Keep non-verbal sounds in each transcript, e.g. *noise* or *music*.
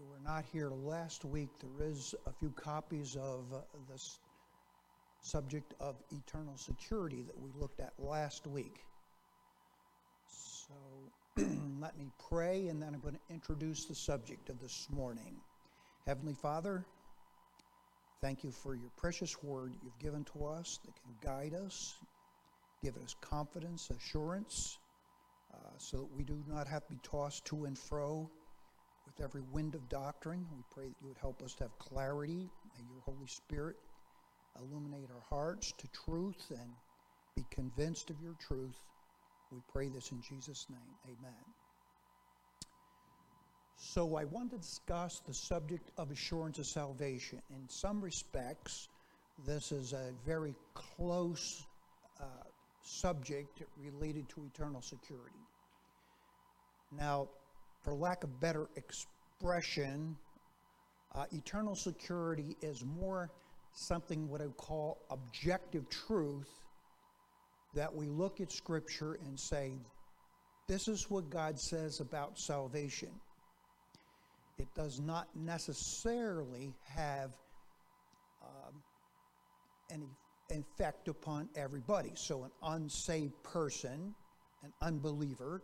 you were not here last week, there is a few copies of uh, this subject of eternal security that we looked at last week. So *clears throat* let me pray, and then I'm going to introduce the subject of this morning. Heavenly Father, thank you for your precious word you've given to us that can guide us, give us confidence, assurance, uh, so that we do not have to be tossed to and fro with every wind of doctrine. We pray that you would help us to have clarity. May your Holy Spirit illuminate our hearts to truth and be convinced of your truth. We pray this in Jesus' name. Amen. So, I want to discuss the subject of assurance of salvation. In some respects, this is a very close uh, subject related to eternal security. Now, for lack of better expression, uh, eternal security is more something what I would call objective truth that we look at Scripture and say, this is what God says about salvation. It does not necessarily have um, any effect upon everybody. So, an unsaved person, an unbeliever,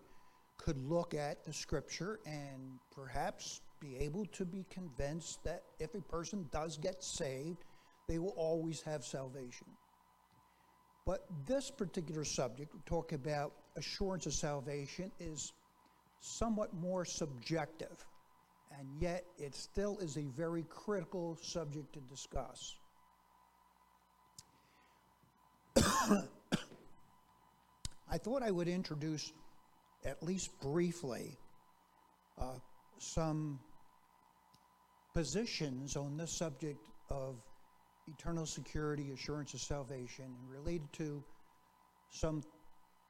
could look at the scripture and perhaps be able to be convinced that if a person does get saved, they will always have salvation. But this particular subject, we talk about assurance of salvation, is somewhat more subjective, and yet it still is a very critical subject to discuss. *coughs* I thought I would introduce at least briefly, uh, some positions on this subject of eternal security, assurance of salvation, and related to some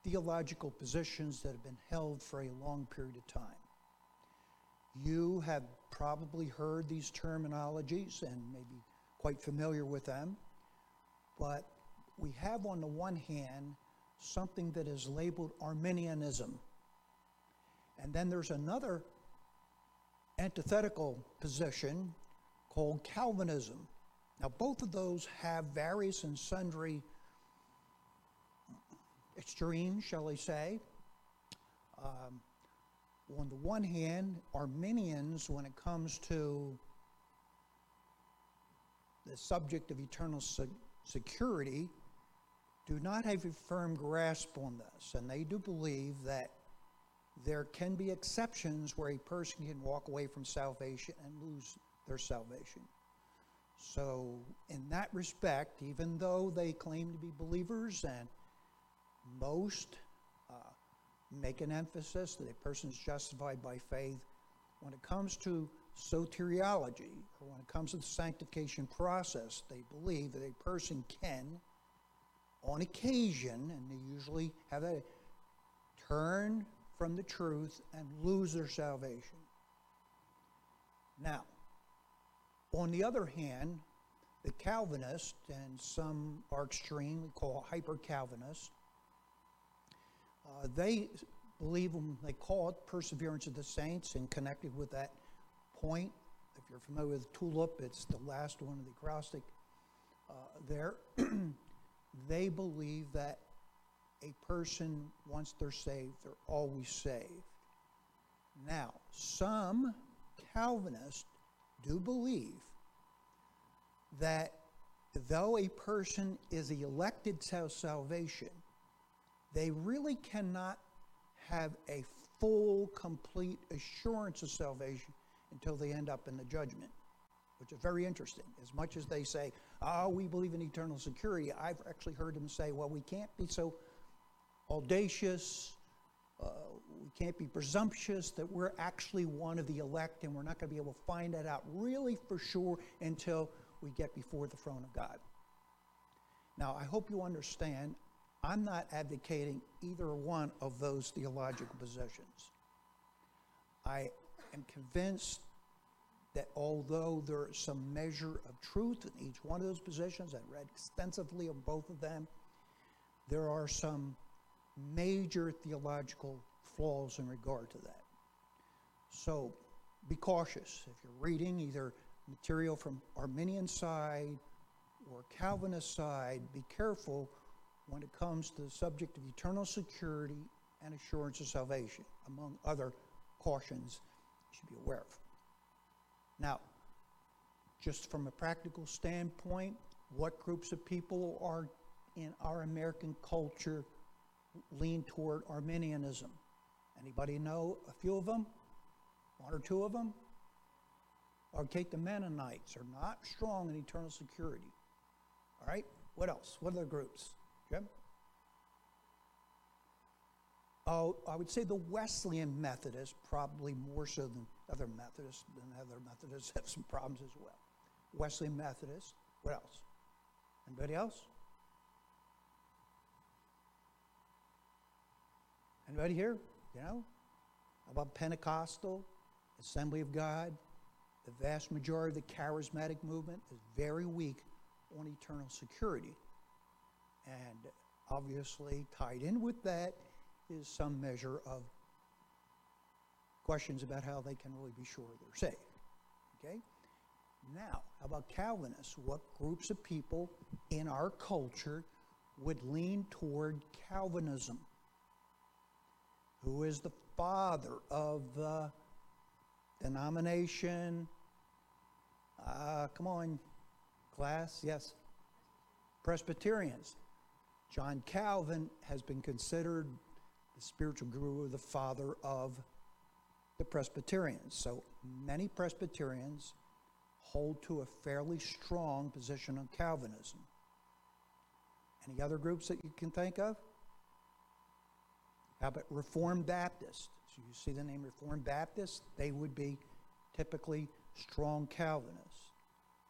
theological positions that have been held for a long period of time. You have probably heard these terminologies and maybe quite familiar with them, but we have on the one hand something that is labeled Arminianism. And then there's another antithetical position called Calvinism. Now, both of those have various and sundry extremes, shall I say. Um, on the one hand, Arminians, when it comes to the subject of eternal se- security, do not have a firm grasp on this, and they do believe that there can be exceptions where a person can walk away from salvation and lose their salvation. So, in that respect, even though they claim to be believers and most uh, make an emphasis that a person is justified by faith, when it comes to soteriology, or when it comes to the sanctification process, they believe that a person can, on occasion, and they usually have that, turn from the truth and lose their salvation. Now, on the other hand, the Calvinists, and some are extreme, we call hyper Calvinists, uh, they believe them, they call it perseverance of the saints, and connected with that point, if you're familiar with TULIP, it's the last one of the acrostic uh, there. *clears throat* they believe that a person, once they're saved, they're always saved. Now, some Calvinists do believe that though a person is elected to salvation, they really cannot have a full, complete assurance of salvation until they end up in the judgment, which is very interesting. As much as they say, oh, we believe in eternal security, I've actually heard them say, well, we can't be so audacious. Uh, we can't be presumptuous that we're actually one of the elect, and we're not going to be able to find that out really for sure until we get before the throne of God. Now, I hope you understand, I'm not advocating either one of those theological positions. I am convinced that although there is some measure of truth in each one of those positions, I read extensively on both of them, there are some major theological flaws in regard to that. So, be cautious. If you're reading either material from Arminian side or Calvinist side, be careful when it comes to the subject of eternal security and assurance of salvation, among other cautions you should be aware of. Now, just from a practical standpoint, what groups of people are in our American culture lean toward Arminianism? Anybody know a few of them? One or two of them? Or take the Mennonites are not strong in eternal security. All right? What else? What other groups? Jim? Oh, I would say the Wesleyan Methodists, probably more so than other Methodists, than other Methodists *laughs* have some problems as well. Wesleyan Methodists. What else? Anybody else? Anybody here? You know? About Pentecostal, Assembly of God? The vast majority of the charismatic movement is very weak on eternal security. And obviously, tied in with that is some measure of questions about how they can really be sure they're saved. Okay? Now, how about Calvinists? What groups of people in our culture would lean toward Calvinism? Who is the father of the denomination? Uh, come on, class. Yes. Presbyterians. John Calvin has been considered the spiritual guru, the father of the Presbyterians. So many Presbyterians hold to a fairly strong position on Calvinism. Any other groups that you can think of? How about Reformed Baptists? So you see the name Reformed Baptists? They would be typically strong Calvinists.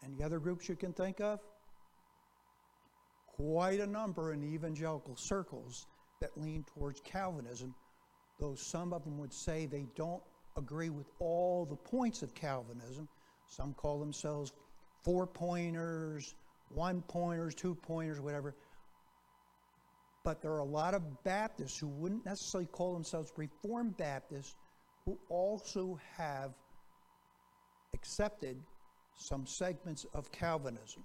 Any other groups you can think of? Quite a number in evangelical circles that lean towards Calvinism, though some of them would say they don't agree with all the points of Calvinism. Some call themselves four pointers, one pointers, two pointers, whatever. But there are a lot of Baptists who wouldn't necessarily call themselves Reformed Baptists who also have accepted some segments of Calvinism.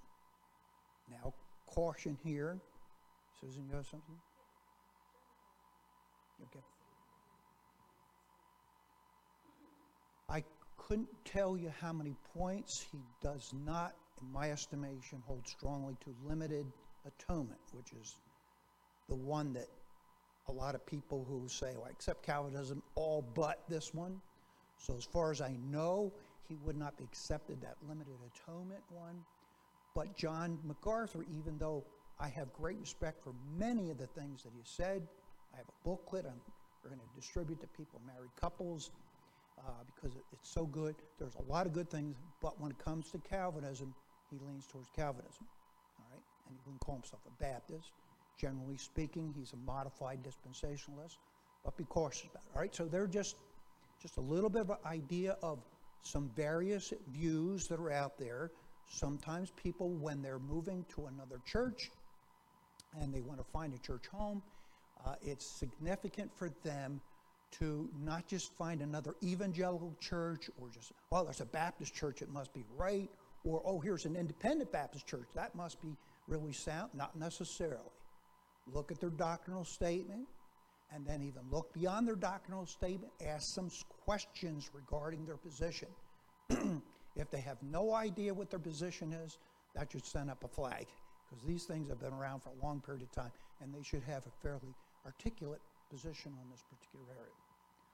Now, caution here. Susan, you have something? Okay. I couldn't tell you how many points he does not, in my estimation, hold strongly to limited atonement, which is the one that a lot of people who say, well, I accept Calvinism all but this one. So, as far as I know, he would not be accepted that limited atonement one. But John MacArthur, even though I have great respect for many of the things that he said, I have a booklet I'm, we're going to distribute to people, married couples, uh, because it, it's so good. There's a lot of good things, but when it comes to Calvinism, he leans towards Calvinism. All right? And he wouldn't call himself a Baptist. Generally speaking, he's a modified dispensationalist, but be cautious about it. All right? So they're just, just a little bit of an idea of some various views that are out there. Sometimes people, when they're moving to another church and they want to find a church home, uh, it's significant for them to not just find another evangelical church or just, well, there's a Baptist church, it must be right, or, oh, here's an independent Baptist church, that must be really sound. Not necessarily. Look at their doctrinal statement, and then even look beyond their doctrinal statement, ask some questions regarding their position. *clears throat* if they have no idea what their position is, that should send up a flag, because these things have been around for a long period of time, and they should have a fairly articulate position on this particular area.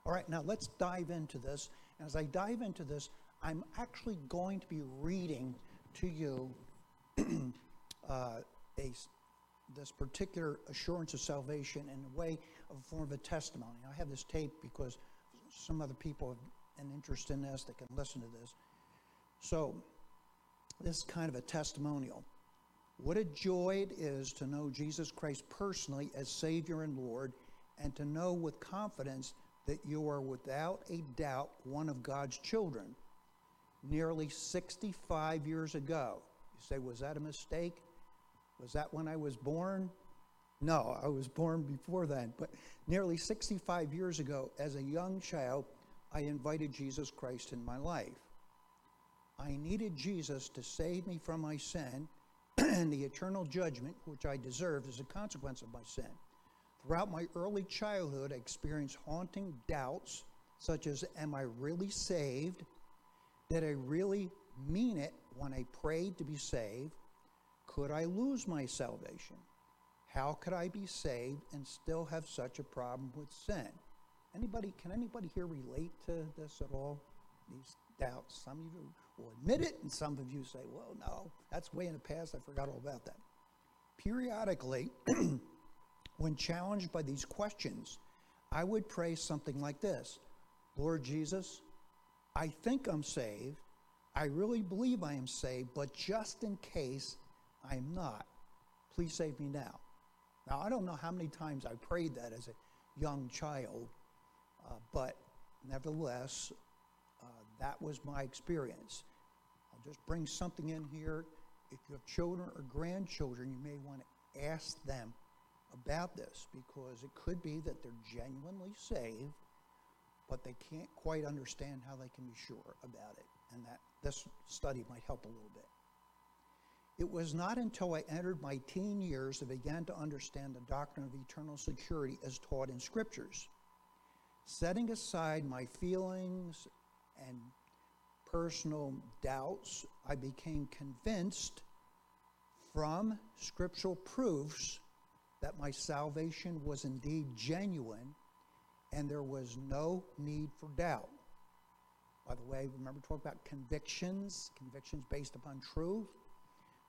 All right, now let's dive into this. And as I dive into this, I'm actually going to be reading to you *clears throat* uh, a, this particular assurance of salvation in a way of a form of a testimony. I have this tape because some other people have an interest in this that can listen to this. So, this is kind of a testimonial. What a joy it is to know Jesus Christ personally as Savior and Lord, and to know with confidence that you are without a doubt one of God's children. Nearly 65 years ago. You say, was that a mistake? Was that when I was born? No, I was born before then. But nearly 65 years ago, as a young child, I invited Jesus Christ in my life. I needed Jesus to save me from my sin *clears throat* and the eternal judgment which I deserved as a consequence of my sin. Throughout my early childhood, I experienced haunting doubts such as Am I really saved? Did I really mean it when I prayed to be saved? Could I lose my salvation? How could I be saved and still have such a problem with sin? Anybody, can anybody here relate to this at all? These doubts. Some of you will admit it, and some of you say, well, no, that's way in the past. I forgot all about that. Periodically, *clears throat* when challenged by these questions, I would pray something like this Lord Jesus, I think I'm saved. I really believe I am saved, but just in case I'm not, please save me now. Now, I don't know how many times I prayed that as a young child, uh, but nevertheless, uh, that was my experience. I'll just bring something in here. If you have children or grandchildren, you may want to ask them about this because it could be that they're genuinely saved, but they can't quite understand how they can be sure about it. And that this study might help a little bit. It was not until I entered my teen years that I began to understand the doctrine of eternal security as taught in scriptures. Setting aside my feelings and personal doubts, I became convinced from scriptural proofs that my salvation was indeed genuine and there was no need for doubt. By the way, remember talk about convictions, convictions based upon truth,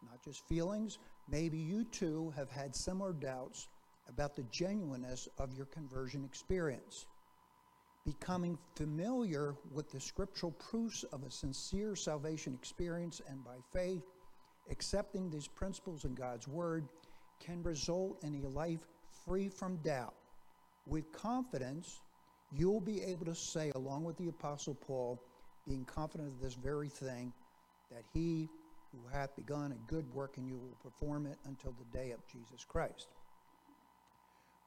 not just feelings. Maybe you too have had similar doubts about the genuineness of your conversion experience becoming familiar with the scriptural proofs of a sincere salvation experience and by faith, accepting these principles in God's Word can result in a life free from doubt. With confidence, you'll be able to say, along with the Apostle Paul, being confident of this very thing, that he who hath begun a good work in you will perform it until the day of Jesus Christ.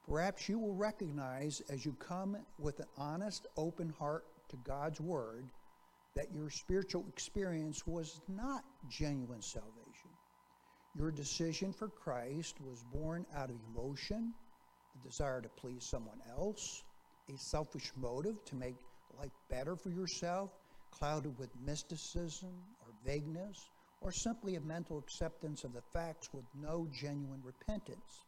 Perhaps you will recognize as you come with an honest, open heart to God's Word that your spiritual experience was not genuine salvation. Your decision for Christ was born out of emotion, the desire to please someone else, a selfish motive to make life better for yourself, clouded with mysticism or vagueness, or simply a mental acceptance of the facts with no genuine repentance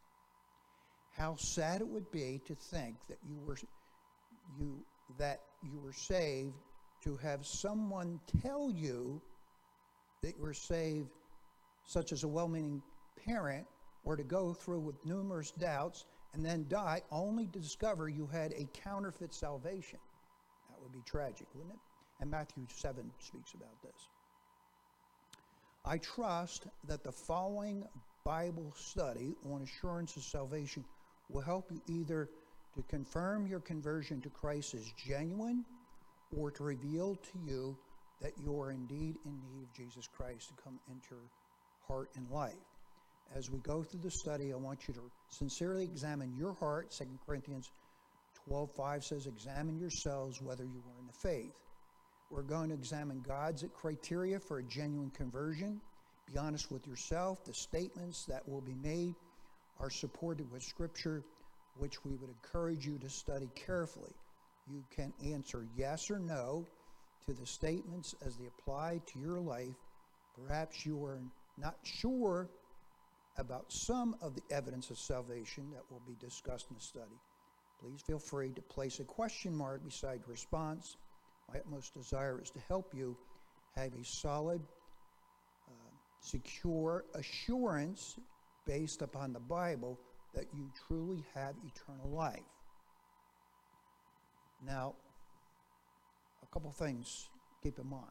how sad it would be to think that you were you that you were saved to have someone tell you that you were saved such as a well-meaning parent or to go through with numerous doubts and then die only to discover you had a counterfeit salvation. That would be tragic wouldn't it? And matthew 7 speaks about this i trust that the following bible study on assurance of salvation will help you either to confirm your conversion to Christ as genuine or to reveal to you that you are indeed in need of Jesus Christ to come into your heart and life. As we go through the study, I want you to sincerely examine your heart. 2 Corinthians 12:5 says, Examine yourselves whether you are in the faith. We're going to examine God's criteria for a genuine conversion. Be honest with yourself. The statements that will be made are supported with Scripture, which we would encourage you to study carefully. You can answer yes or no to the statements as they apply to your life. Perhaps you are not sure about some of the evidence of salvation that will be discussed in the study. Please feel free to place a question mark beside response. My utmost desire is to help you have a solid, uh, secure assurance based upon the Bible that you truly have eternal life. Now, a couple things keep in mind.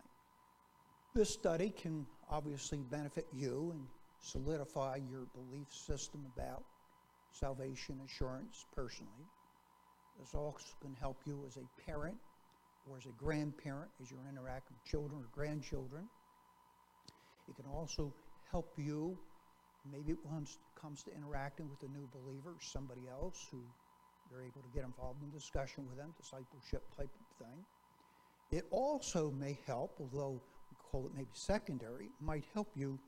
This study can obviously benefit you and solidify your belief system about salvation assurance personally. This also can help you as a parent or as a grandparent as you interact with children or grandchildren. It can also help you Maybe once it comes, to interacting with a new believer, somebody else who you're able to get involved in discussion with them, discipleship type of thing. It also may help, although we call it maybe secondary, might help you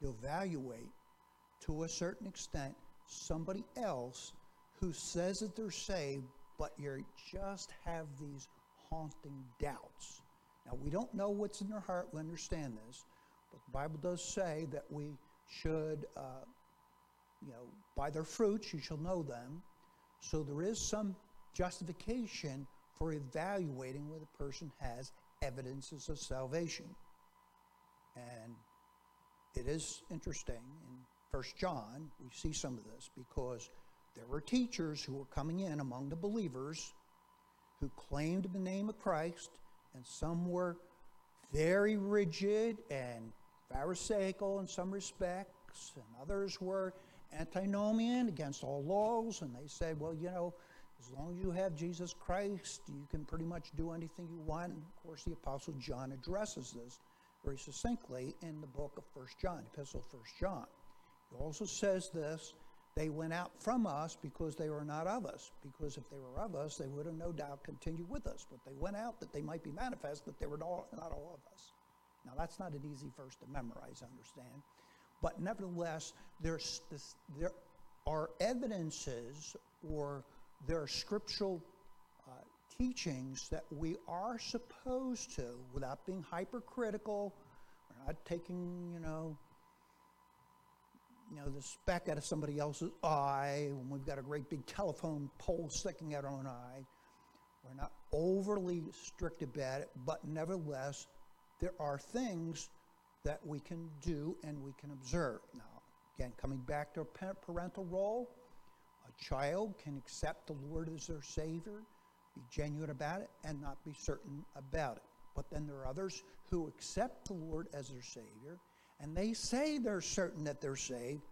to evaluate to a certain extent somebody else who says that they're saved, but you just have these haunting doubts. Now, we don't know what's in their heart, we understand this, but the Bible does say that we should, uh, you know, by their fruits you shall know them. So there is some justification for evaluating whether a person has evidences of salvation. And it is interesting in First John, we see some of this because there were teachers who were coming in among the believers who claimed the name of Christ, and some were very rigid and Pharisaical in some respects, and others were antinomian against all laws, and they said, well, you know, as long as you have Jesus Christ, you can pretty much do anything you want. And of course, the Apostle John addresses this very succinctly in the book of First John, Epistle of First John. He also says this they went out from us because they were not of us. Because if they were of us, they would have no doubt continued with us. But they went out that they might be manifest that they were not all of us. Now, that's not an easy verse to memorize, understand. But nevertheless, there's this, there are evidences or there are scriptural uh, teachings that we are supposed to, without being hypercritical, we're not taking, you know, you know, the speck out of somebody else's eye when we've got a great big telephone pole sticking out our own eye. We're not overly strict about it, but nevertheless, there are things that we can do and we can observe. Now, again, coming back to our parental role, a child can accept the Lord as their Savior, be genuine about it, and not be certain about it. But then there are others who accept the Lord as their Savior, and they say they're certain that they're saved,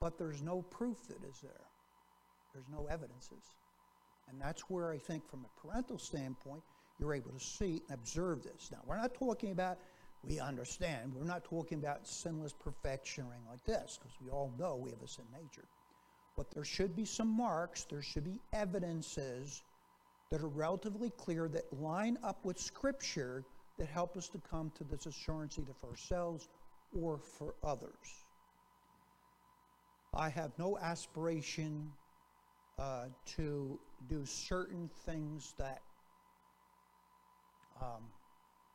but there's no proof that is there. There's no evidences. And that's where I think, from a parental standpoint, you're able to see and observe this. Now, we're not talking about, we understand, we're not talking about sinless perfection or anything like this, because we all know we have a sin nature. But there should be some marks, there should be evidences that are relatively clear that line up with Scripture that help us to come to this assurance either for ourselves or for others. I have no aspiration uh, to do certain things that um,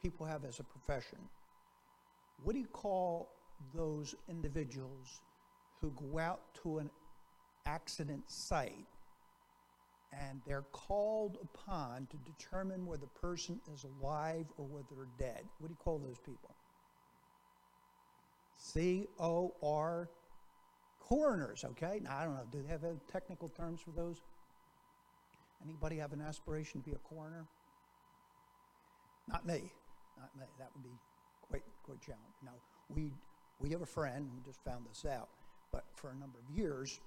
people have as a profession. What do you call those individuals who go out to an accident site and they're called upon to determine whether the person is alive or whether they're dead? What do you call those people? C O R coroners, okay? Now, I don't know, do they have any technical terms for those? Anybody have an aspiration to be a coroner? Not me. Not me. That would be quite quite challenging. Now we we have a friend who just found this out, but for a number of years,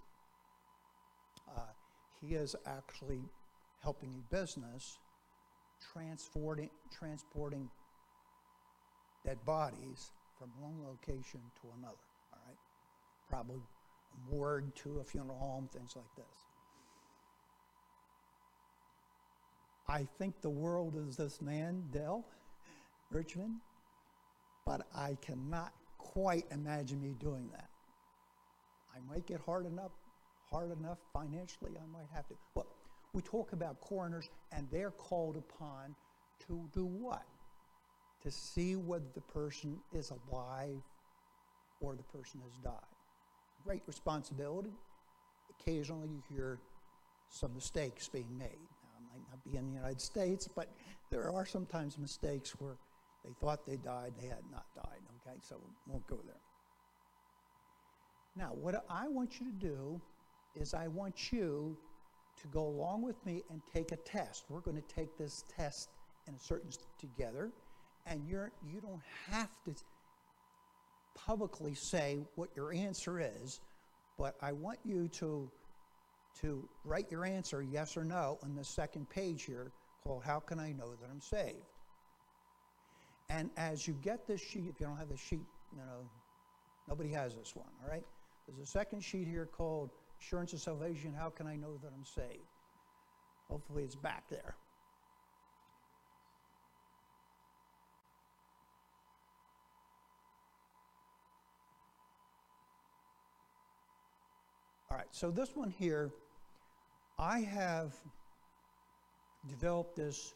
uh, he is actually helping a business transporting transporting dead bodies from one location to another. All right, probably a morgue to a funeral home, things like this. I think the world is this man, Dell Richmond, but I cannot quite imagine me doing that. I might get hard enough, hard enough financially, I might have to. But we talk about coroners, and they're called upon to do what? To see whether the person is alive or the person has died. Great responsibility. Occasionally you hear some mistakes being made Now, I might not be in the United States, but there are sometimes mistakes where they thought they died, they had not died, okay? So we won't go there. Now, what I want you to do is I want you to go along with me and take a test. We're going to take this test in a certain together, and you're you don't have to publicly say what your answer is, but I want you to to write your answer, yes or no, on the second page here called How Can I Know That I'm Saved? And as you get this sheet, if you don't have the sheet, you know, nobody has this one, all right? There's a second sheet here called assurance of salvation, how can I know that I'm saved? Hopefully, it's back there. All right, so this one here, I have developed this.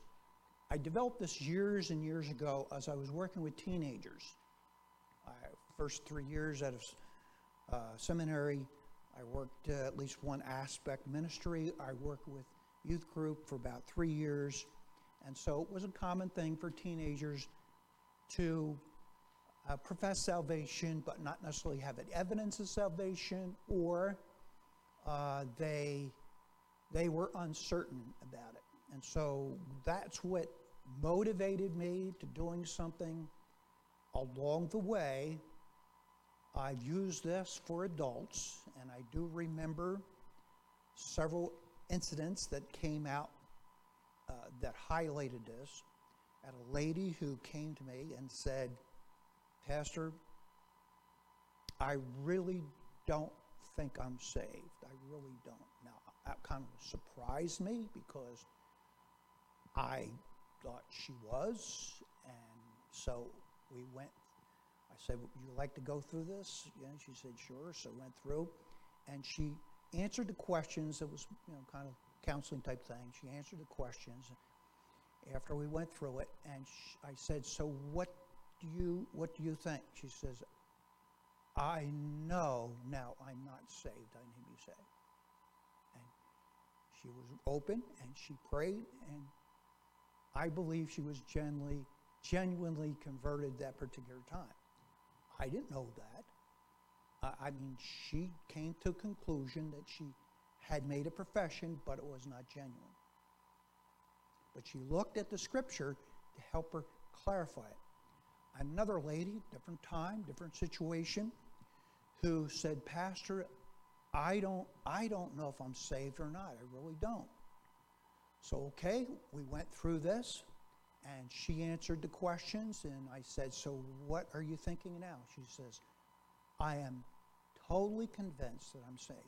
I developed this years and years ago as I was working with teenagers. I, first three years out of uh, seminary, I worked uh, at least one aspect ministry. I worked with youth group for about three years. And so it was a common thing for teenagers to uh, profess salvation, but not necessarily have evidence of salvation, or uh, they they were uncertain about it. And so that's what motivated me to doing something along the way. I've used this for adults, and I do remember several incidents that came out uh, that highlighted this. At a lady who came to me and said, Pastor, I really don't think I'm saved. I really don't. Now, that kind of surprised me because I thought she was. And so we went, said, Would you like to go through this? Yeah, she said, Sure. So went through. And she answered the questions. It was, you know, kind of counseling type thing. She answered the questions after we went through it. And sh I said, So what do you what do you think? She says, I know now I'm not saved. I need to be saved. And she was open and she prayed and I believe she was genuinely genuinely converted that particular time. I didn't know that. I, I mean, she came to a conclusion that she had made a profession, but it was not genuine. But she looked at the scripture to help her clarify it another lady, different time, different situation, who said, Pastor, I don't, I don't know if I'm saved or not. I really don't. So, okay, we went through this, and she answered the questions, and I said, So, what are you thinking now? She says, I am totally convinced that I'm saved.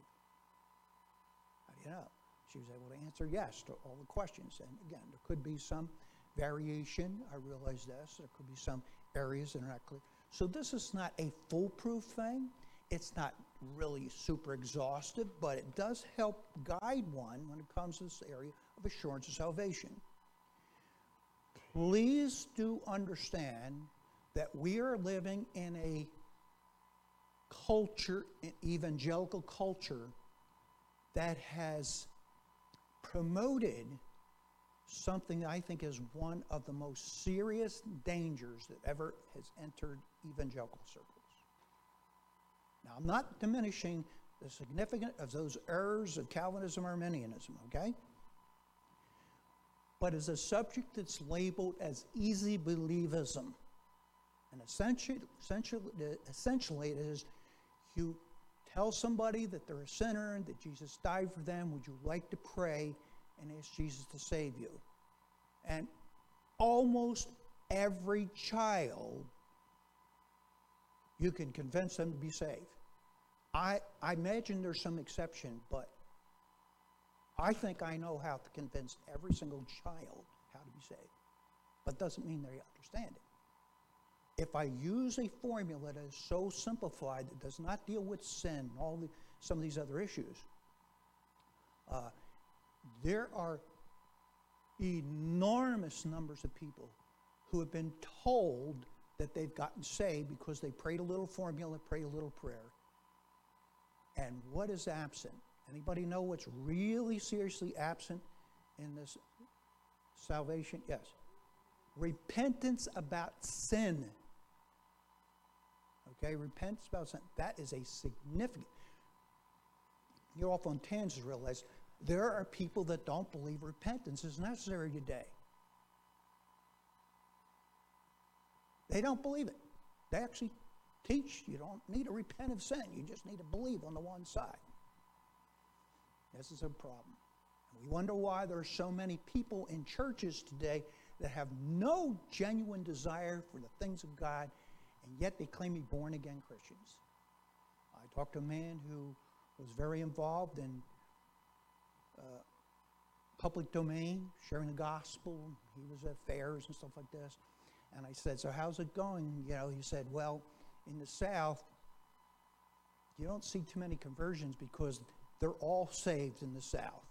How do you know? She was able to answer yes to all the questions. And again, there could be some variation. I realize this. There could be some areas that are not clear. So this is not a foolproof thing. It's not really super exhaustive, but it does help guide one when it comes to this area of assurance of salvation. Please do understand that we are living in a culture, an evangelical culture, that has promoted something that I think is one of the most serious dangers that ever has entered evangelical circles. Now, I'm not diminishing the significance of those errors of Calvinism or Arminianism, okay? But as a subject that's labeled as easy believism. And essentially, essentially, essentially it is you tell somebody that they're a sinner and that Jesus died for them. Would you like to pray? and ask Jesus to save you. And almost every child, you can convince them to be saved. I, I imagine there's some exception, but I think I know how to convince every single child how to be saved. But doesn't mean they understand it. If I use a formula that is so simplified that does not deal with sin and all the, some of these other issues, uh, there are enormous numbers of people who have been told that they've gotten saved because they prayed a little formula, prayed a little prayer. And what is absent? Anybody know what's really seriously absent in this salvation? Yes. Repentance about sin. Okay, repentance about sin. That is a significant. You're off on tangents, realize there are people that don't believe repentance is necessary today. They don't believe it. They actually teach you don't need to repent of sin, you just need to believe on the one side. This is a problem. We wonder why there are so many people in churches today that have no genuine desire for the things of God, and yet they claim to be born again Christians. I talked to a man who was very involved in uh, public domain, sharing the gospel. He was at fairs and stuff like this. And I said, So how's it going? You know, he said, Well, in the South, you don't see too many conversions because they're all saved in the South.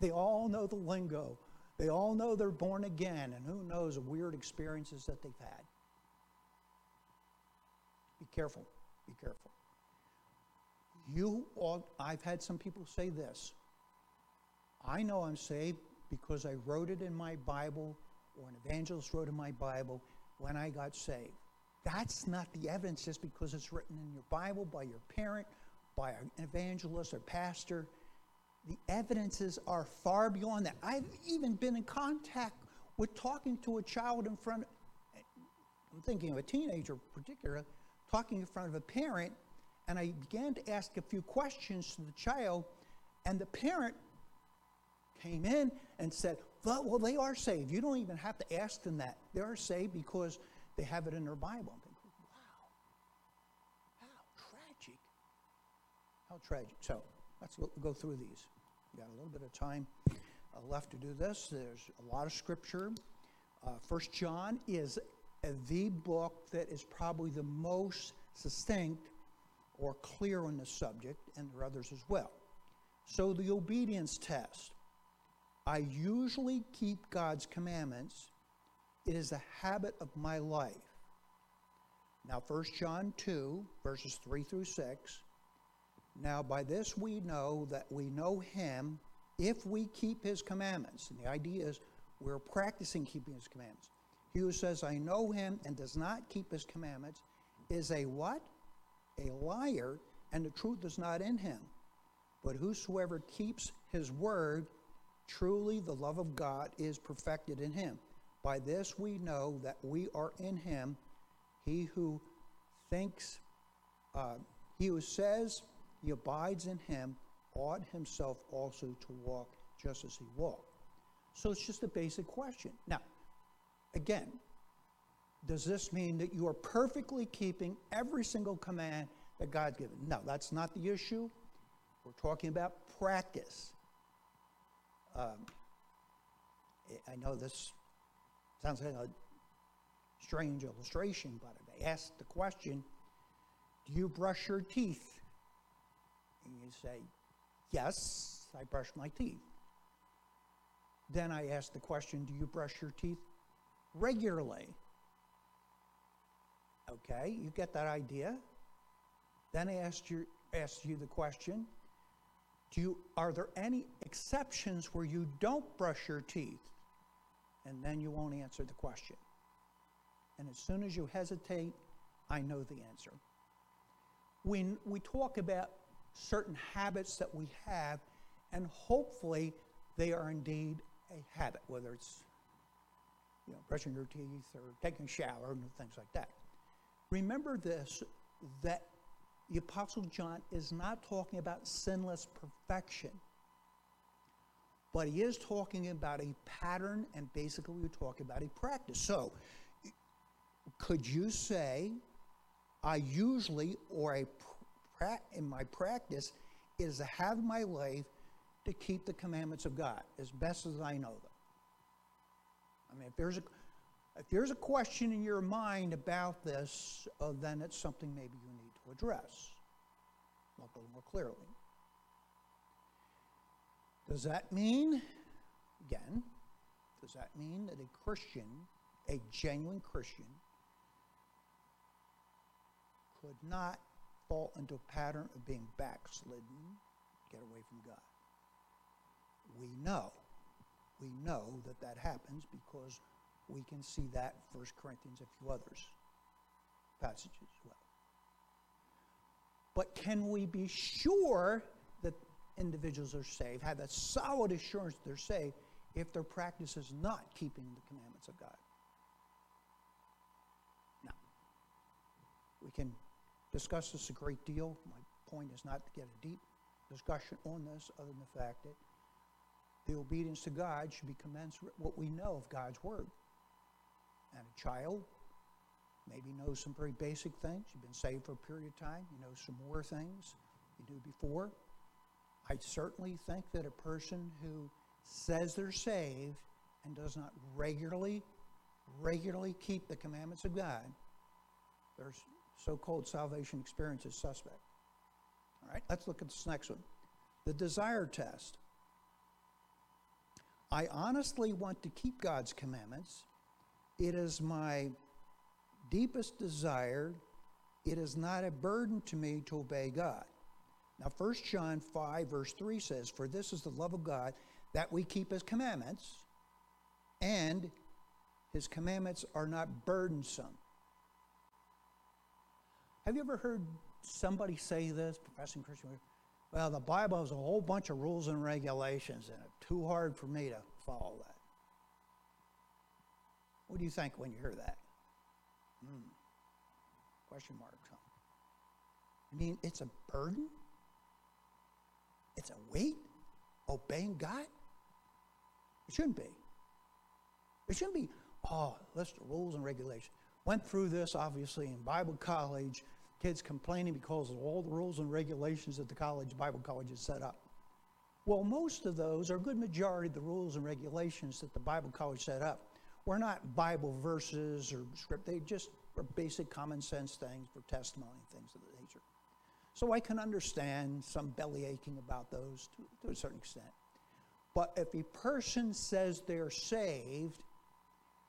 They all know the lingo. They all know they're born again, and who knows the weird experiences that they've had. Be careful. Be careful. You ought, I've had some people say this. I know I'm saved because I wrote it in my Bible, or an evangelist wrote in my Bible when I got saved. That's not the evidence just because it's written in your Bible by your parent, by an evangelist or pastor. The evidences are far beyond that. I've even been in contact with talking to a child in front, I'm thinking of a teenager in particular, talking in front of a parent, and I began to ask a few questions to the child, and the parent came in and said, well, well, they are saved. You don't even have to ask them that. They are saved because they have it in their Bible. I'm thinking, wow, how tragic. How tragic. So let's go through these. We got a little bit of time uh, left to do this. There's a lot of scripture. Uh, First John is the book that is probably the most succinct or clear on the subject, and there are others as well. So the obedience test. I usually keep God's commandments. It is a habit of my life. Now, 1 John 2, verses 3 through 6. Now, by this we know that we know him if we keep his commandments. And the idea is we're practicing keeping his commandments. He who says, I know him and does not keep his commandments is a what? A liar, and the truth is not in him. But whosoever keeps his word, truly the love of God is perfected in him. By this we know that we are in him. He who thinks, uh, he who says he abides in him ought himself also to walk just as he walked. So it's just a basic question. Now, again, does this mean that you are perfectly keeping every single command that God's given? No, that's not the issue. We're talking about practice. Um, I know this sounds like a strange illustration, but I ask the question, do you brush your teeth? And you say, yes, I brush my teeth. Then I ask the question, do you brush your teeth regularly? Okay, you get that idea. Then I ask you, asked you the question, do you, are there any exceptions where you don't brush your teeth? And then you won't answer the question. And as soon as you hesitate, I know the answer. When we talk about certain habits that we have, and hopefully they are indeed a habit, whether it's you know, brushing your teeth or taking a shower and things like that. Remember this that the Apostle John is not talking about sinless perfection, but he is talking about a pattern and basically we're talking about a practice. So, could you say, I usually, or a in my practice, is to have my life to keep the commandments of God as best as I know them? I mean, if there's a if there's a question in your mind about this, uh, then it's something maybe you need to address a little more clearly. Does that mean, again, does that mean that a Christian, a genuine Christian, could not fall into a pattern of being backslidden, get away from God? We know, we know that that happens because we can see that 1 Corinthians, a few others passages as well. But can we be sure that individuals are saved, have that solid assurance that they're saved, if their practice is not keeping the commandments of God? No. We can discuss this a great deal. My point is not to get a deep discussion on this, other than the fact that the obedience to God should be commensurate what we know of God's word. And a child maybe knows some very basic things. You've been saved for a period of time. You know some more things you knew before. I certainly think that a person who says they're saved and does not regularly, regularly keep the commandments of God, their so-called salvation experience is suspect. All right, let's look at this next one. The desire test. I honestly want to keep God's commandments. It is my deepest desire. It is not a burden to me to obey God. Now, 1 John 5, verse 3 says, For this is the love of God, that we keep his commandments, and his commandments are not burdensome. Have you ever heard somebody say this, professing Christian? Well, the Bible has a whole bunch of rules and regulations in it. Too hard for me to follow that. What do you think when you hear that? Hmm. Question mark. I mean, it's a burden? It's a weight? Obeying God? It shouldn't be. It shouldn't be, oh, list of rules and regulations. Went through this, obviously, in Bible college kids complaining because of all the rules and regulations that the college, Bible college has set up. Well, most of those, or a good majority of the rules and regulations that the Bible college set up, were not Bible verses or script. They just were basic common sense things for testimony, things of that nature. So I can understand some belly aching about those to, to a certain extent. But if a person says they're saved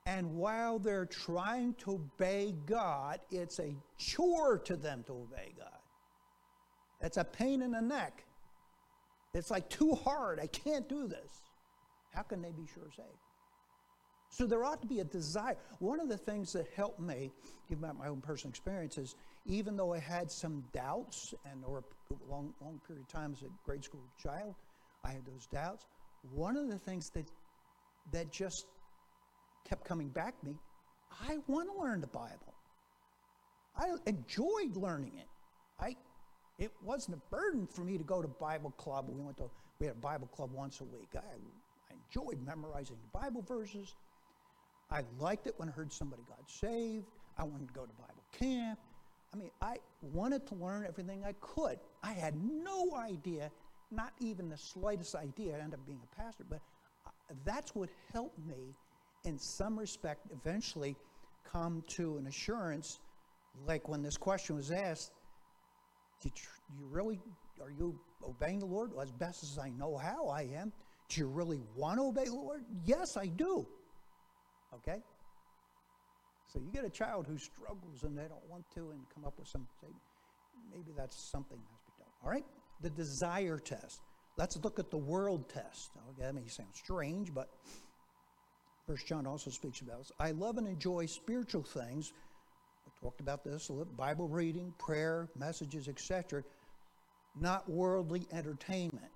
and while they're trying to obey God, it's a chore to them to obey God. It's a pain in the neck. It's like too hard. I can't do this. How can they be sure saved? So there ought to be a desire. One of the things that helped me, given my own personal experiences, even though I had some doubts and over a long, long period of time as a grade school child, I had those doubts. One of the things that that just kept coming back to me, I want to learn the Bible. I enjoyed learning it. I, it wasn't a burden for me to go to Bible club. We went to we had a Bible club once a week. I, I enjoyed memorizing Bible verses. I liked it when I heard somebody got saved. I wanted to go to Bible camp. I mean, I wanted to learn everything I could. I had no idea, not even the slightest idea, I ended up being a pastor, but uh, that's what helped me in some respect, eventually come to an assurance, like when this question was asked, did you really, are you obeying the Lord? Well, as best as I know how I am. Do you really want to obey the Lord? Yes, I do. Okay? So you get a child who struggles and they don't want to and come up with some, maybe that's something that has to be done. All right? The desire test. Let's look at the world test. Okay, that may sound strange, but First John also speaks about this. I love and enjoy spiritual things. I talked about this a little, Bible reading, prayer, messages, etc., not worldly entertainment.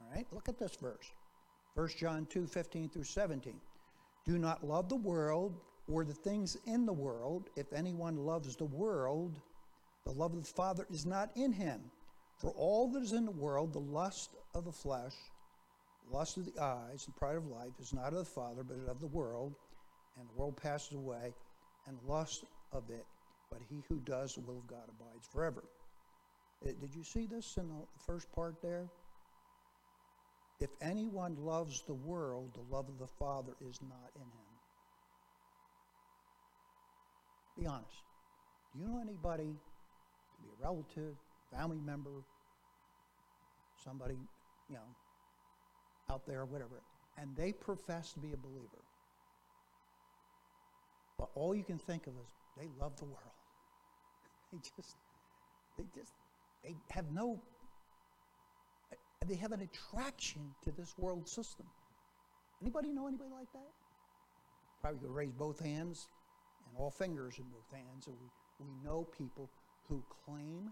All right, look at this verse. 1 John 2 15 through 17. Do not love the world or the things in the world. If anyone loves the world, the love of the Father is not in him. For all that is in the world, the lust of the flesh, lust of the eyes and pride of life is not of the Father, but of the world, and the world passes away, and lust of it, but he who does the will of God abides forever. Uh, did you see this in the first part there? If anyone loves the world, the love of the Father is not in him. Be honest. Do you know anybody, be a relative, family member, somebody, you know, out there, whatever, and they profess to be a believer. But all you can think of is they love the world. *laughs* They just, they just, they have no, they have an attraction to this world system. Anybody know anybody like that? Probably could raise both hands and all fingers in both hands. And we, we know people who claim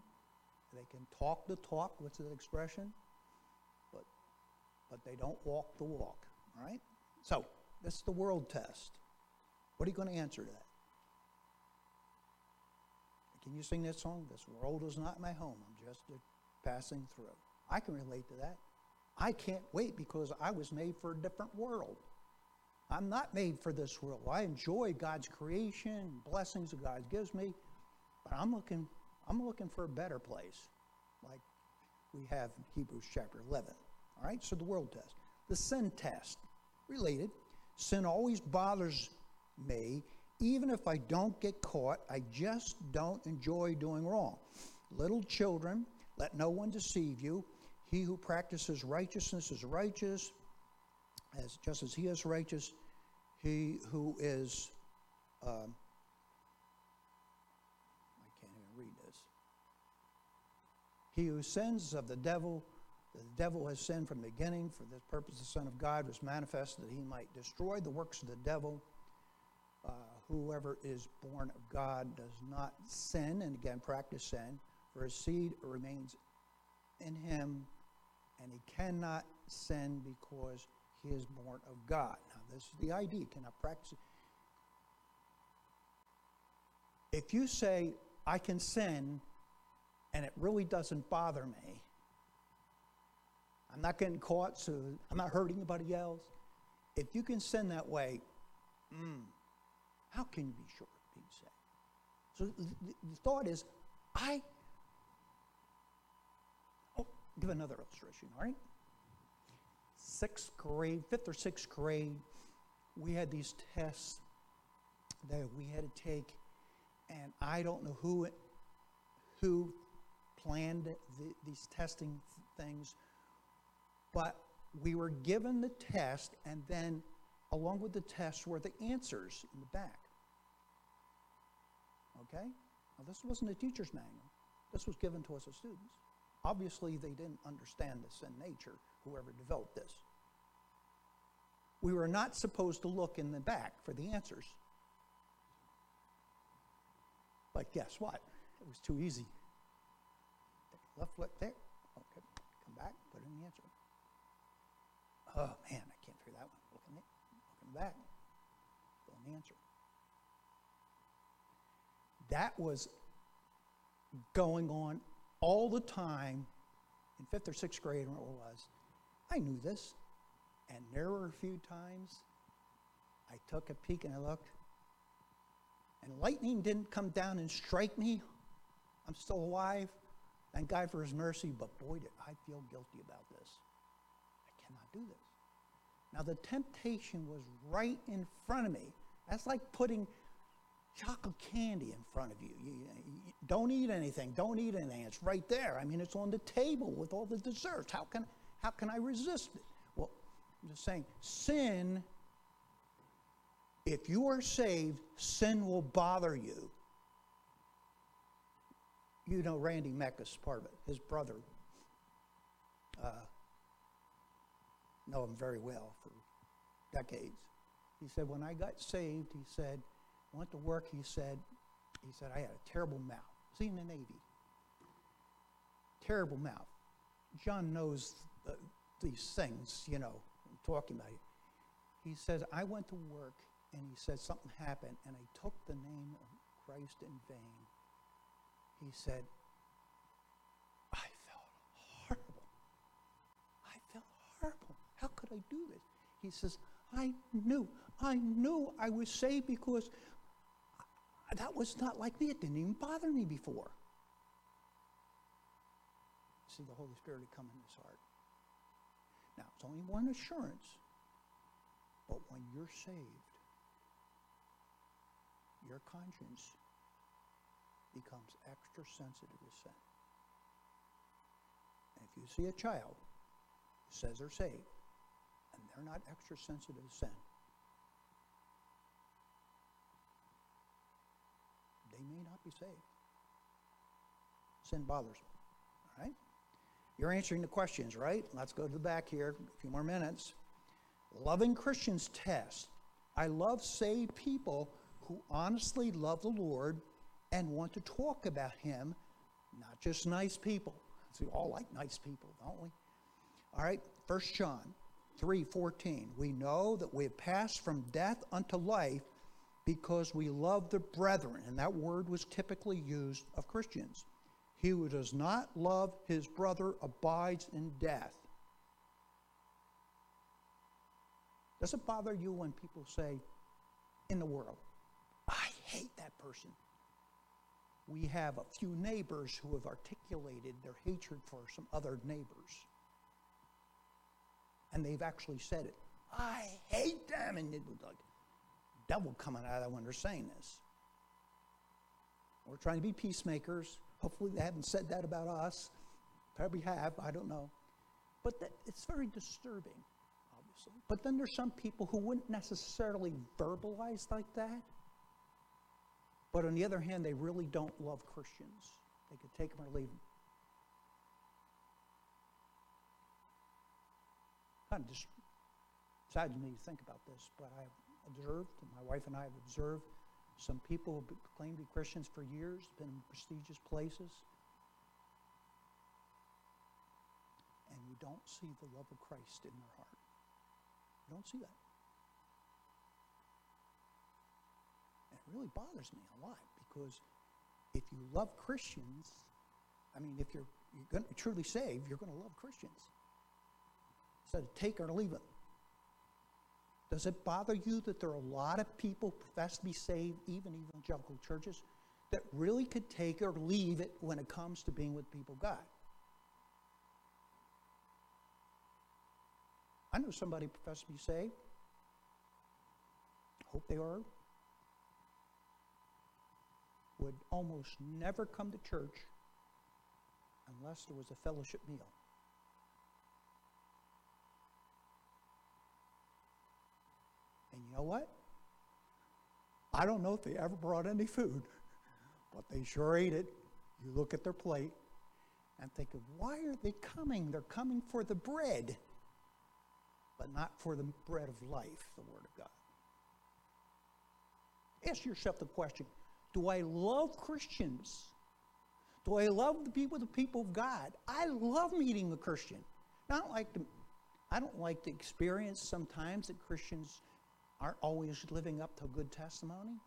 they can talk the talk. What's the expression? But they don't walk the walk. All right? So, this is the world test. What are you going to answer to that? Can you sing that song? This world is not my home. I'm just passing through. I can relate to that. I can't wait because I was made for a different world. I'm not made for this world. I enjoy God's creation, blessings that God gives me, but I'm looking, I'm looking for a better place, like we have Hebrews chapter 11. All right, so the world test. The sin test, related. Sin always bothers me. Even if I don't get caught, I just don't enjoy doing wrong. Little children Let no one deceive you. He who practices righteousness is righteous, as just as he is righteous. He who is, um, I can't even read this. He who sins of the devil, the devil has sinned from the beginning. For this purpose, the Son of God was manifested that he might destroy the works of the devil. Uh, whoever is born of God does not sin, and again, practice sin, for his seed remains in him, and he cannot sin because he is born of God. Now, this is the idea. cannot practice. If you say, I can sin, and it really doesn't bother me, I'm not getting caught, so I'm not hurting anybody else. If you can sin that way, mm, how can you be sure of being saved? So the, the thought is, I. Oh, give another illustration, all right? Sixth grade, fifth or sixth grade, we had these tests that we had to take, and I don't know who who planned the, these testing things, but we were given the test, and then along with the test were the answers in the back. Okay? Now, this wasn't a teacher's manual. This was given to us as students. Obviously, they didn't understand the sin nature, whoever developed this. We were not supposed to look in the back for the answers. But guess what? It was too easy. Left foot there. Okay. Come back, put in the answer. Oh, man, I can't figure that one. Look in, the, look in the back. Fill in the answer. That was going on all the time in fifth or sixth grade, when it was. I knew this. And there were a few times I took a peek and I looked, and lightning didn't come down and strike me. I'm still alive. Thank God for His mercy, but boy, did I feel guilty about this. Cannot do this. Now, the temptation was right in front of me. That's like putting chocolate candy in front of you. You, you. Don't eat anything. Don't eat anything. It's right there. I mean, it's on the table with all the desserts. How can, how can I resist it? Well, I'm just saying, sin, if you are saved, sin will bother you. You know, Randy Meck is part of it. His brother, uh, know him very well for decades. He said, when I got saved, he said, went to work, he said, he said, I had a terrible mouth. Was in the Navy? Terrible mouth. John knows the, these things, you know, I'm talking about it. He says, I went to work and he said something happened and I took the name of Christ in vain. He said, I do this? He says, I knew. I knew I was saved because that was not like me. It didn't even bother me before. See the Holy Spirit had come in his heart. Now, it's only one assurance, but when you're saved, your conscience becomes extra sensitive to sin. And if you see a child says they're saved, they're not extra sensitive to sin, they may not be saved. Sin bothers them. All right? You're answering the questions, right? Let's go to the back here, a few more minutes. Loving Christians test. I love saved people who honestly love the Lord and want to talk about Him, not just nice people. See, we all like nice people, don't we? All right, 1 John 3 14. We know that we have passed from death unto life because we love the brethren. And that word was typically used of Christians. He who does not love his brother abides in death. Does it bother you when people say, in the world, I hate that person? We have a few neighbors who have articulated their hatred for some other neighbors. And they've actually said it. I hate them. And it was like, devil coming out of that when they're saying this. We're trying to be peacemakers. Hopefully, they haven't said that about us. Probably have, I don't know. But that, it's very disturbing, obviously. But then there's some people who wouldn't necessarily verbalize like that. But on the other hand, they really don't love Christians. They could take them or leave them. Kind of just saddens me to think about this, but I've observed, and my wife and I have observed, some people who claim to be Christians for years, been in prestigious places, and you don't see the love of Christ in their heart. You don't see that. And it really bothers me a lot because if you love Christians, I mean, if you're, you're going to truly saved, you're going to love Christians. Of take or leave it. Does it bother you that there are a lot of people profess to be saved, even evangelical churches, that really could take or leave it when it comes to being with people God? I know somebody profess to be saved. Hope they are. Would almost never come to church unless there was a fellowship meal. And you know what? I don't know if they ever brought any food, but they sure ate it. You look at their plate and think, why are they coming? They're coming for the bread, but not for the bread of life, the Word of God. Ask yourself the question Do I love Christians? Do I love be with the people of God? I love meeting a Christian. I don't like to, I don't like the experience sometimes that Christians aren't always living up to a good testimony.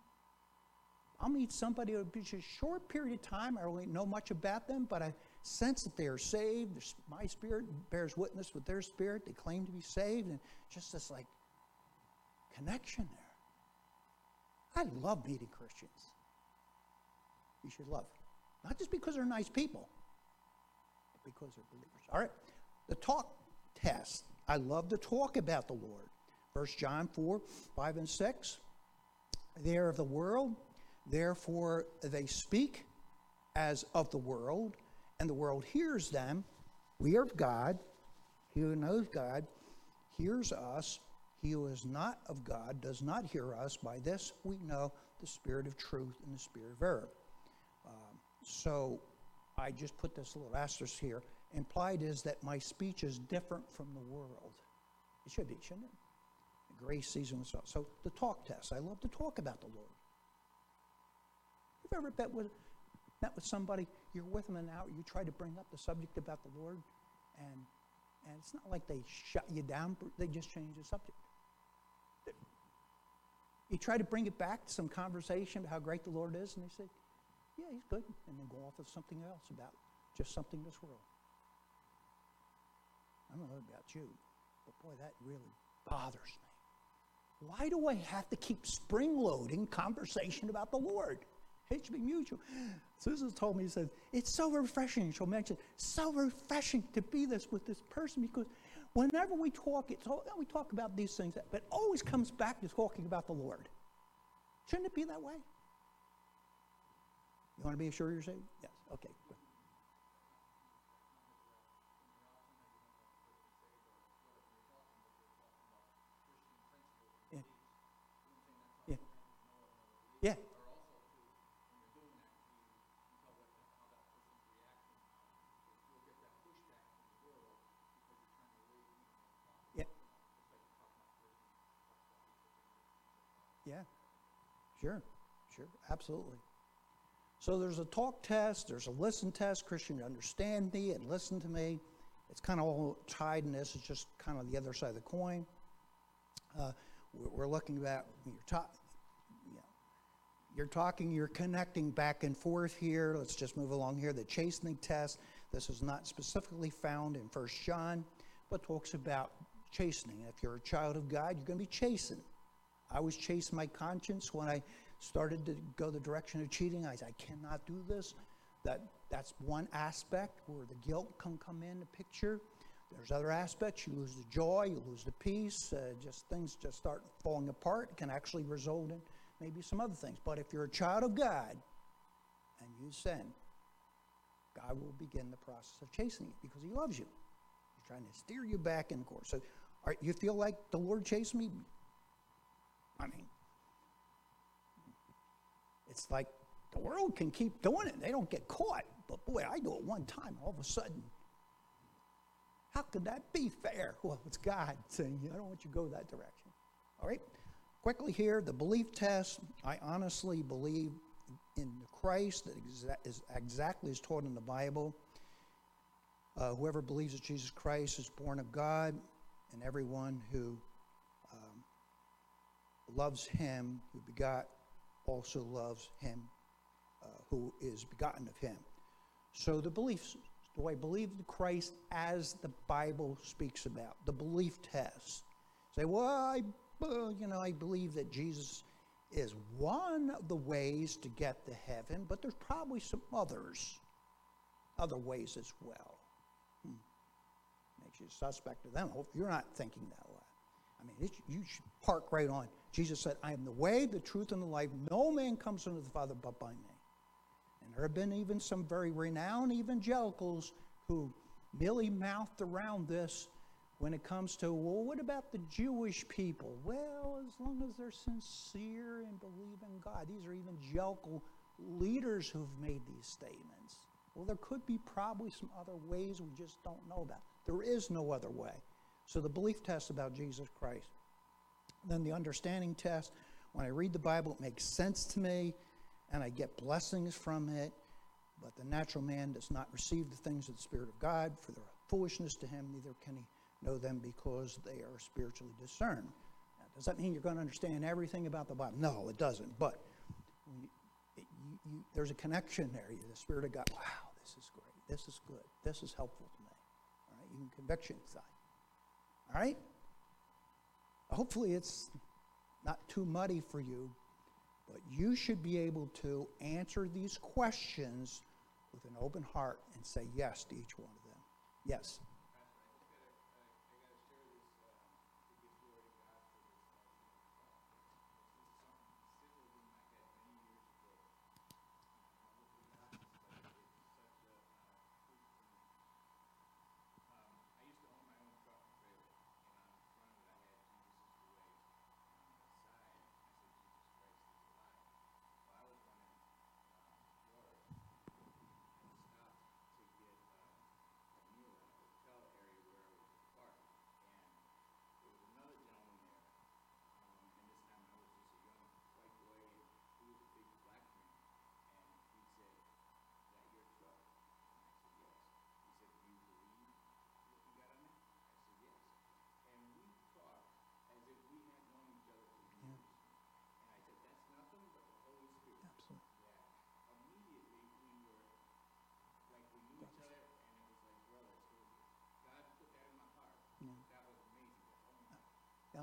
I'll meet somebody, just a short period of time. I don't really know much about them, but I sense that they are saved. My spirit bears witness with their spirit. They claim to be saved, and just this like connection there. I love meeting Christians. You should love. Not just because they're nice people, but because they're believers. All right. The talk test. I love to talk about the Lord. 1 John 4, 5 and 6. They are of the world, therefore they speak as of the world, and the world hears them. We are of God. He who knows God hears us. He who is not of God does not hear us. By this we know the spirit of truth and the spirit of error. Um, so I just put this little asterisk here. Implied is that my speech is different from the world. It should be, shouldn't it? Grace season and so on. So the talk test. I love to talk about the Lord. You've ever met with, met with somebody, you're with them an hour, you try to bring up the subject about the Lord, and, and it's not like they shut you down, they just change the subject. You try to bring it back to some conversation about how great the Lord is, and they say, yeah, he's good, and then go off with something else about just something in this world. I don't know about you, but boy, that really bothers me. Why do I have to keep spring loading conversation about the Lord? It should be mutual. Susan told me, he said, it's so refreshing. She'll mention, so refreshing to be this with this person because whenever we talk, it's all, we talk about these things, but always comes back to talking about the Lord. Shouldn't it be that way? You want to be sure you're saved? Yes. Okay. Good. Yeah. Yeah. Yeah. Sure. Sure. Absolutely. So there's a talk test, there's a listen test. Christian, understand me and listen to me. It's kind of all tied in this. It's just kind of the other side of the coin. Uh, we're looking at your top, you're talking, you're connecting back and forth here. Let's just move along here. The chastening test, this is not specifically found in First John, but talks about chastening. If you're a child of God, you're going to be chastened. I was chasing my conscience when I started to go the direction of cheating. I said, I cannot do this. That, that's one aspect where the guilt can come in the picture. There's other aspects. You lose the joy, you lose the peace, uh, just things just start falling apart. It can actually result in maybe some other things. But if you're a child of God and you sin, God will begin the process of chasing you because He loves you. He's trying to steer you back in the course. So, are, you feel like the Lord chased me? I mean, it's like the world can keep doing it; they don't get caught. But boy, I do it one time, all of a sudden. How could that be fair? *laughs* Well, it's God saying, I don't want you to go that direction. All right? Quickly here, the belief test. I honestly believe in the Christ that exa- is exactly as taught in the Bible. Uh, whoever believes that Jesus Christ is born of God, and everyone who loves him, who begot, also loves him uh, who is begotten of him. So the beliefs, do I believe in Christ as the Bible speaks about? The belief test. Say, well, I, you know, I believe that Jesus is one of the ways to get to heaven, but there's probably some others, other ways as well. Hmm. Makes you suspect of them. Hope you're not thinking that way. I mean, you should park right on. Jesus said, I am the way, the truth, and the life. No man comes unto the Father but by me. And there have been even some very renowned evangelicals who merely mouthed around this when it comes to, well, what about the Jewish people? Well, as long as they're sincere and believe in God. These are evangelical leaders who've made these statements. Well, there could be probably some other ways we just don't know about. There is no other way. So the belief test about Jesus Christ. Then the understanding test. When I read the Bible, it makes sense to me and I get blessings from it. But the natural man does not receive the things of the Spirit of God, for their foolishness to him, neither can he know them because they are spiritually discerned. Now, does that mean you're going to understand everything about the Bible? No, it doesn't. But you, you, you, there's a connection there. The Spirit of God, wow, this is great. This is good. This is helpful to me. All right, even conviction side. All right? Hopefully, it's not too muddy for you, but you should be able to answer these questions with an open heart and say yes to each one of them. Yes.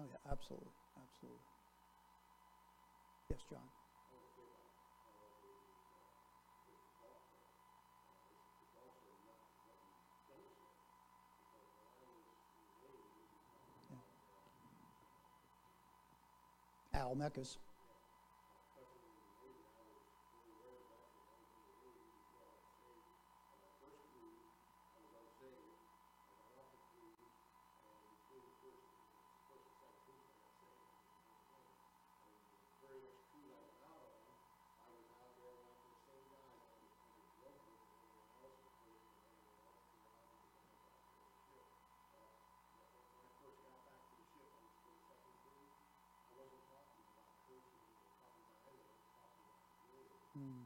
Oh, yeah, absolutely, absolutely. Yes, John? Yeah. Al Meccas. Mm.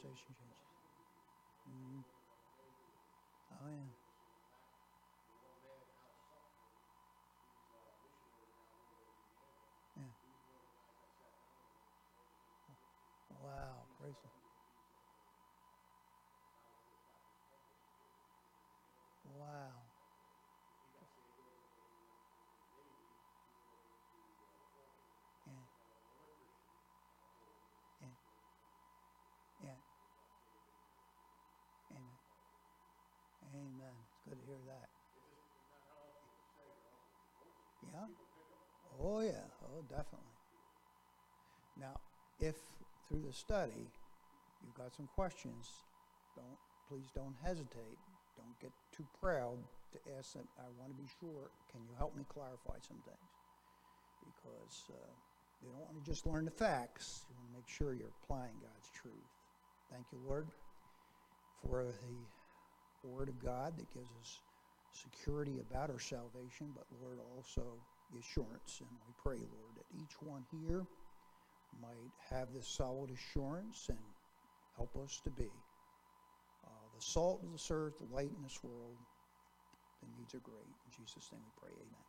Conversation changes. Mm. Oh, yeah. Yeah. Wow, praise the Wow. Yeah. Yeah. Yeah. Amen. To hear that. Yeah. Oh, yeah. Oh, definitely. Now, if through the study you've got some questions, don't, please don't hesitate. Don't get too proud to ask them, I want to be sure, can you help me clarify some things? Because uh, you don't want to just learn the facts, you want to make sure you're applying God's truth. Thank you, Lord, for the Word of God that gives us security about our salvation, but Lord, also the assurance. And we pray, Lord, that each one here might have this solid assurance and help us to be uh, the salt of this earth, the light in this world. The needs are great. In Jesus' name we pray, amen.